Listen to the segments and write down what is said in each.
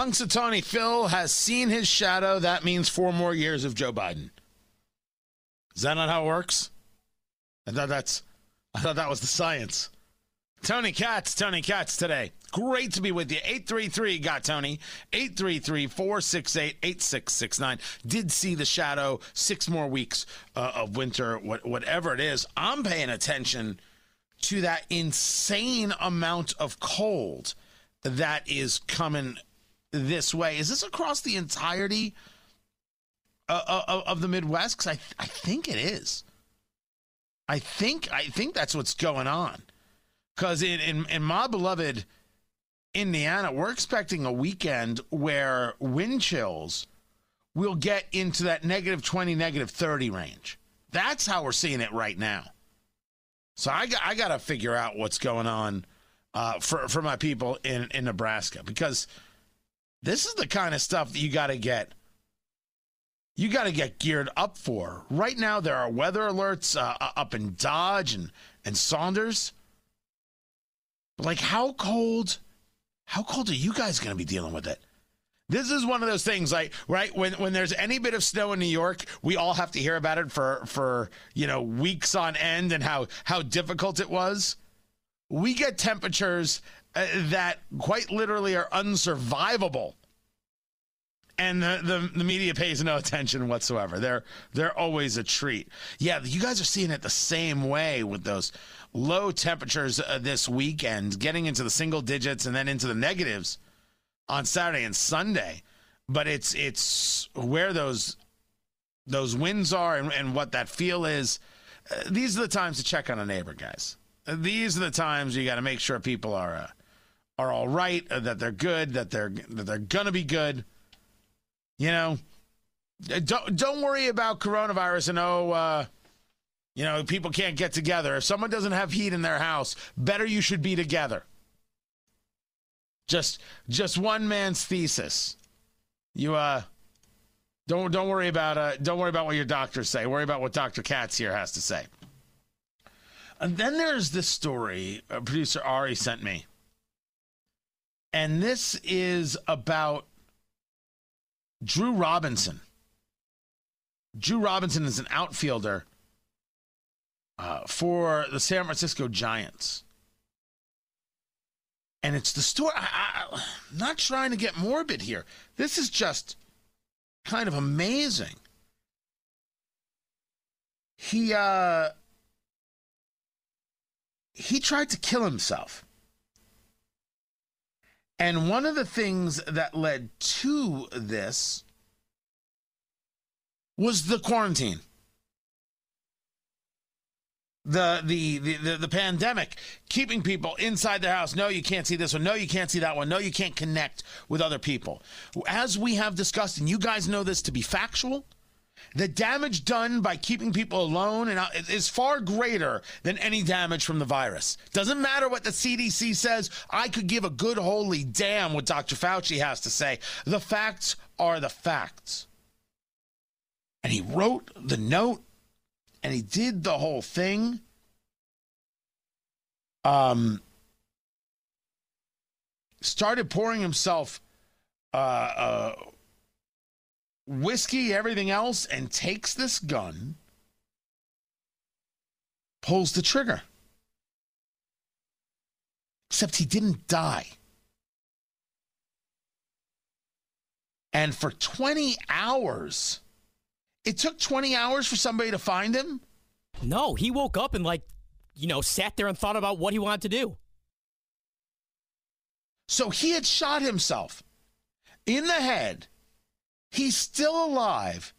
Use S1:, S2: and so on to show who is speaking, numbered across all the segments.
S1: Punxsutawney Phil has seen his shadow. That means four more years of Joe Biden. Is that not how it works? I thought that's I thought that was the science. Tony Katz, Tony Katz today. Great to be with you. 833 got Tony. 833 468 8669. Did see the shadow. Six more weeks uh, of winter, what, whatever it is. I'm paying attention to that insane amount of cold that is coming this way. Is this across the entirety uh, uh, of the Midwest? Because I, I think it is. I think I think that's what's going on. Because in, in in my beloved Indiana, we're expecting a weekend where wind chills will get into that negative 20, negative 30 range. That's how we're seeing it right now. So I got I got to figure out what's going on uh, for for my people in in Nebraska because this is the kind of stuff that you got to get you got to get geared up for. Right now, there are weather alerts uh, up in Dodge and, and Saunders. Like, how cold? How cold are you guys going to be dealing with it? This is one of those things, like right when when there's any bit of snow in New York, we all have to hear about it for for you know weeks on end and how how difficult it was. We get temperatures that quite literally are unsurvivable and the, the, the media pays no attention whatsoever. They're they're always a treat. Yeah, you guys are seeing it the same way with those low temperatures uh, this weekend, getting into the single digits and then into the negatives on Saturday and Sunday. But it's it's where those those winds are and, and what that feel is. Uh, these are the times to check on a neighbor, guys. Uh, these are the times you got to make sure people are uh, are all right, uh, that they're good, that they're that they're gonna be good you know, don't don't worry about coronavirus and oh, uh, you know, people can't get together. If someone doesn't have heat in their house, better you should be together. Just just one man's thesis. You uh don't don't worry about uh don't worry about what your doctors say. Worry about what Dr. Katz here has to say. And then there's this story uh, producer Ari sent me. And this is about Drew Robinson. Drew Robinson is an outfielder uh, for the San Francisco Giants. And it's the story. I, am not trying to get morbid here. This is just kind of amazing. He uh, he tried to kill himself. And one of the things that led to this was the quarantine. The, the the the the pandemic keeping people inside their house. No you can't see this one. No you can't see that one. No you can't connect with other people. As we have discussed and you guys know this to be factual the damage done by keeping people alone and uh, is far greater than any damage from the virus. Doesn't matter what the CDC says. I could give a good holy damn what Dr. Fauci has to say. The facts are the facts. And he wrote the note and he did the whole thing. Um, started pouring himself uh, uh, whiskey, everything else, and takes this gun, pulls the trigger. Except he didn't die. And for 20 hours, it took 20 hours for somebody to find him?
S2: No, he woke up and, like, you know, sat there and thought about what he wanted to do.
S1: So he had shot himself in the head He's still alive,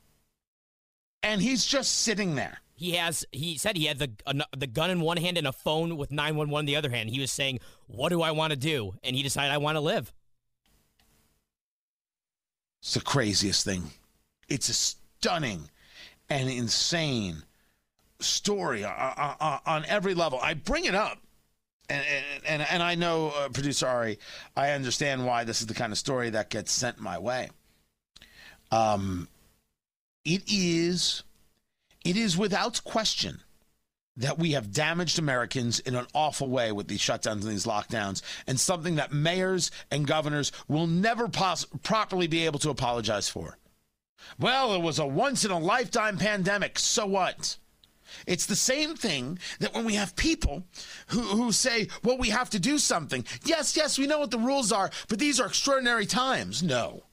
S1: and he's just sitting there.
S2: He has. He said he had the uh, the gun in one hand and a phone with nine one one in the other hand. He was saying, "What do I want to do?" And he decided, "I want to live."
S1: It's the craziest thing. It's a stunning and insane story on every level. I bring it up, and and and I know, uh, producer Ari, I understand why this is the kind of story that gets sent my way. Um, it is, it is without question that we have damaged Americans in an awful way with these shutdowns and these lockdowns, and something that mayors and governors will never pos- properly be able to apologize for. Well, it was a once in a lifetime pandemic. So what? It's the same thing that when we have people who, who say, well, we have to do something. Yes, yes, we know what the rules are, but these are extraordinary times. No.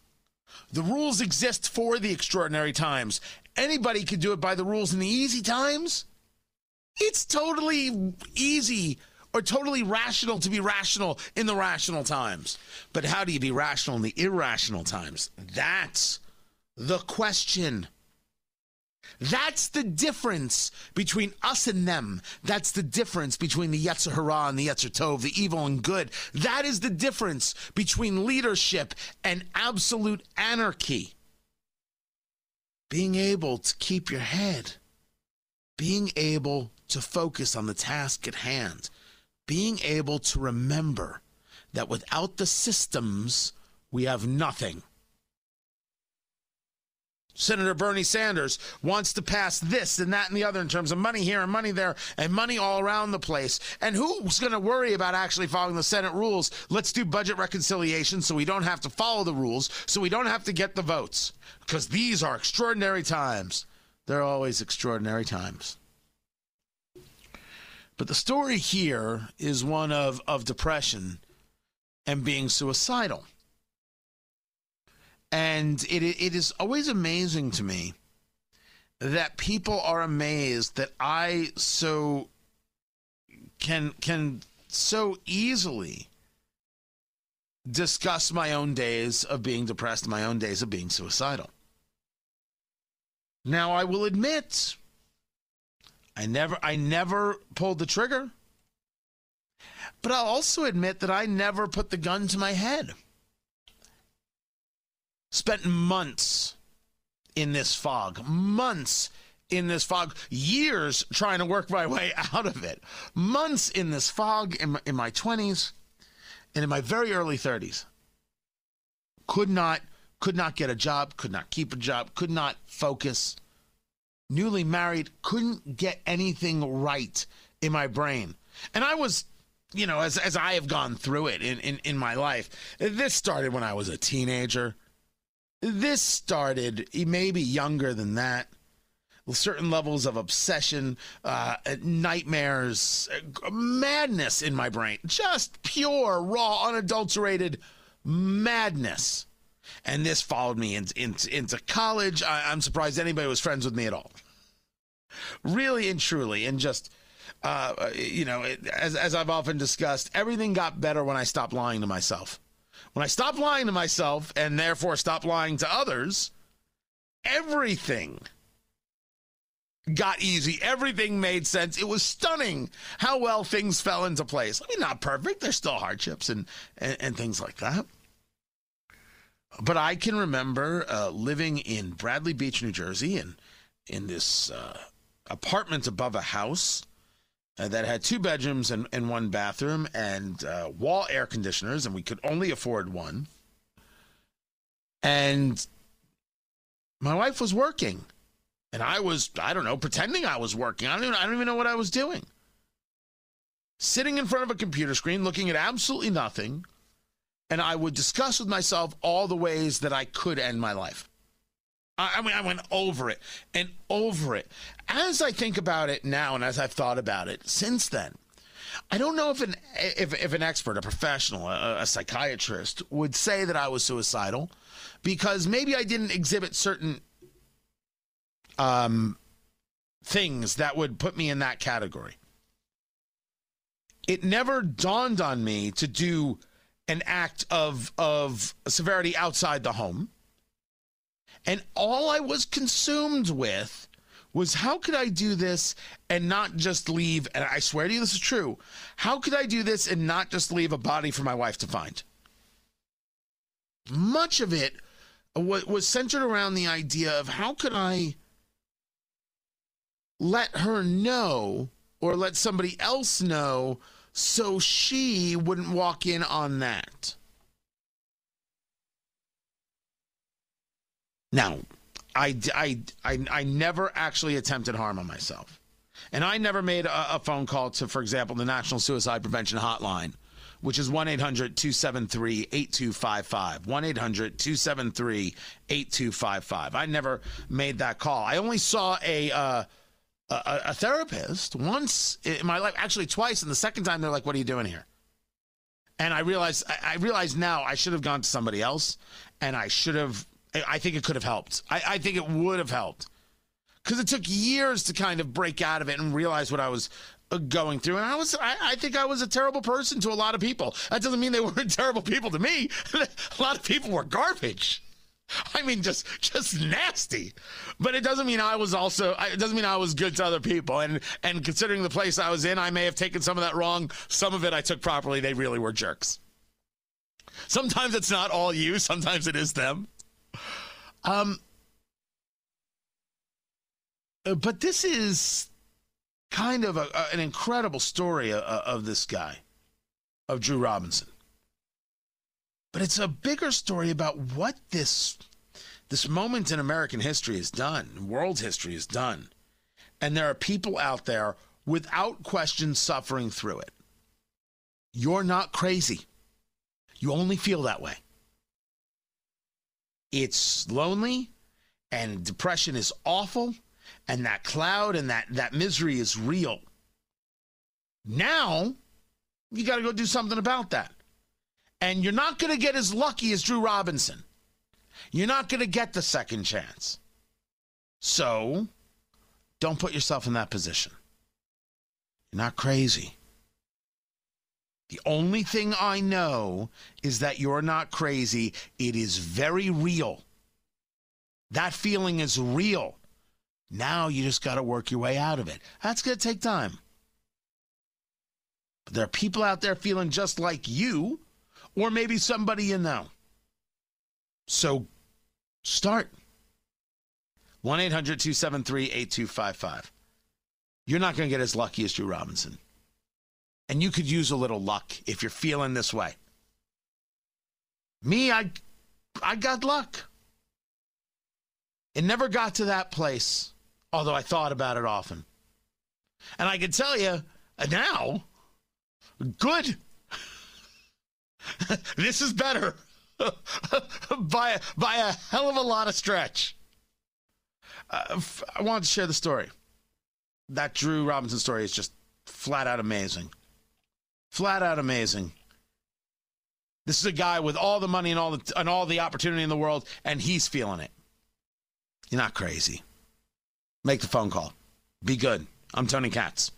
S1: The rules exist for the extraordinary times. Anybody can do it by the rules in the easy times. It's totally easy or totally rational to be rational in the rational times. But how do you be rational in the irrational times? That's the question. That's the difference between us and them. That's the difference between the Yetzer Hara and the Yetzer Tov, the evil and good. That is the difference between leadership and absolute anarchy. Being able to keep your head, being able to focus on the task at hand, being able to remember that without the systems, we have nothing. Senator Bernie Sanders wants to pass this and that and the other in terms of money here and money there and money all around the place. And who's going to worry about actually following the Senate rules? Let's do budget reconciliation so we don't have to follow the rules, so we don't have to get the votes. Because these are extraordinary times. They're always extraordinary times. But the story here is one of, of depression and being suicidal. And it, it is always amazing to me that people are amazed that I so can can so easily discuss my own days of being depressed, my own days of being suicidal. Now I will admit I never I never pulled the trigger. But I'll also admit that I never put the gun to my head spent months in this fog, months in this fog, years trying to work my way out of it, months in this fog in my, in my 20s and in my very early 30s. Could not could not get a job, could not keep a job, could not focus. Newly married, couldn't get anything right in my brain. And I was you know, as as I have gone through it in, in, in my life, this started when I was a teenager this started maybe younger than that. Certain levels of obsession, uh, nightmares, madness in my brain. Just pure, raw, unadulterated madness. And this followed me in, in, into college. I, am surprised anybody was friends with me at all. Really and truly. And just, uh, you know, as, as I've often discussed, everything got better when I stopped lying to myself. When I stopped lying to myself and therefore stopped lying to others, everything got easy. Everything made sense. It was stunning how well things fell into place. I mean, not perfect. There's still hardships and, and, and things like that. But I can remember uh, living in Bradley Beach, New Jersey, and in this uh, apartment above a house uh, that had two bedrooms and, and one bathroom and uh, wall air conditioners, and we could only afford one. And my wife was working, and I was, I don't know, pretending I was working. I don't even, I don't even know what I was doing. Sitting in front of a computer screen, looking at absolutely nothing, and I would discuss with myself all the ways that I could end my life. I mean, I went over it and over it. As I think about it now, and as I've thought about it since then, I don't know if an if, if an expert, a professional, a, a psychiatrist would say that I was suicidal, because maybe I didn't exhibit certain um, things that would put me in that category. It never dawned on me to do an act of of severity outside the home and all I was consumed with was how could I do this and not just leave? And I swear to you, this is true. How could I do this and not just leave a body for my wife to find? Much of it was centered around the idea of how could I let her know or let somebody else know so she wouldn't walk in on that. Now, I, I, I, I never actually attempted harm on myself. And I never made a, a phone call to, for example, the National Suicide Prevention Hotline, which is 1 800 273 8255. 1 800 273 8255. I never made that call. I only saw a. Uh, a, a therapist once in my life, actually twice, and the second time they're like, "What are you doing here?" And I realized, I, I realized now I should have gone to somebody else, and I should have. I think it could have helped. I, I think it would have helped because it took years to kind of break out of it and realize what I was uh, going through. And I was, I, I, think I was a terrible person to a lot of people. That doesn't mean they weren't terrible people to me. a lot of people were garbage. I mean, just just nasty. But it doesn't mean I was also. It doesn't mean I was good to other people. And and considering the place I was in, I may have taken some of that wrong. Some of it I took properly. They really were jerks. Sometimes it's not all you. Sometimes it is them. Um. Uh, but this is kind of a, an incredible story of, of this guy, of Drew Robinson. But it's a bigger story about what this this moment in American history has done, world history has done. And there are people out there without question suffering through it. You're not crazy. You only feel that way. It's lonely and depression is awful and that cloud and that, that misery is real. Now, you got to go do something about that. And you're not going to get as lucky as Drew Robinson. You're not going to get the second chance. So, don't put yourself in that position. You're not crazy. The only thing I know is that you're not crazy. It is very real. That feeling is real. Now you just got to work your way out of it. That's going to take time. But there are people out there feeling just like you or maybe somebody you know. So start. 1 800 273 8255. You're not going to get as lucky as Drew Robinson. And you could use a little luck if you're feeling this way. Me, I, I got luck. It never got to that place, although I thought about it often. And I can tell you now, good this is better by by a hell of a lot of stretch. Uh, I wanted to share the story. That Drew Robinson story is just flat out amazing. Flat out amazing. This is a guy with all the money and all the and all the opportunity in the world, and he's feeling it. You're not crazy. Make the phone call. Be good. I'm Tony Katz.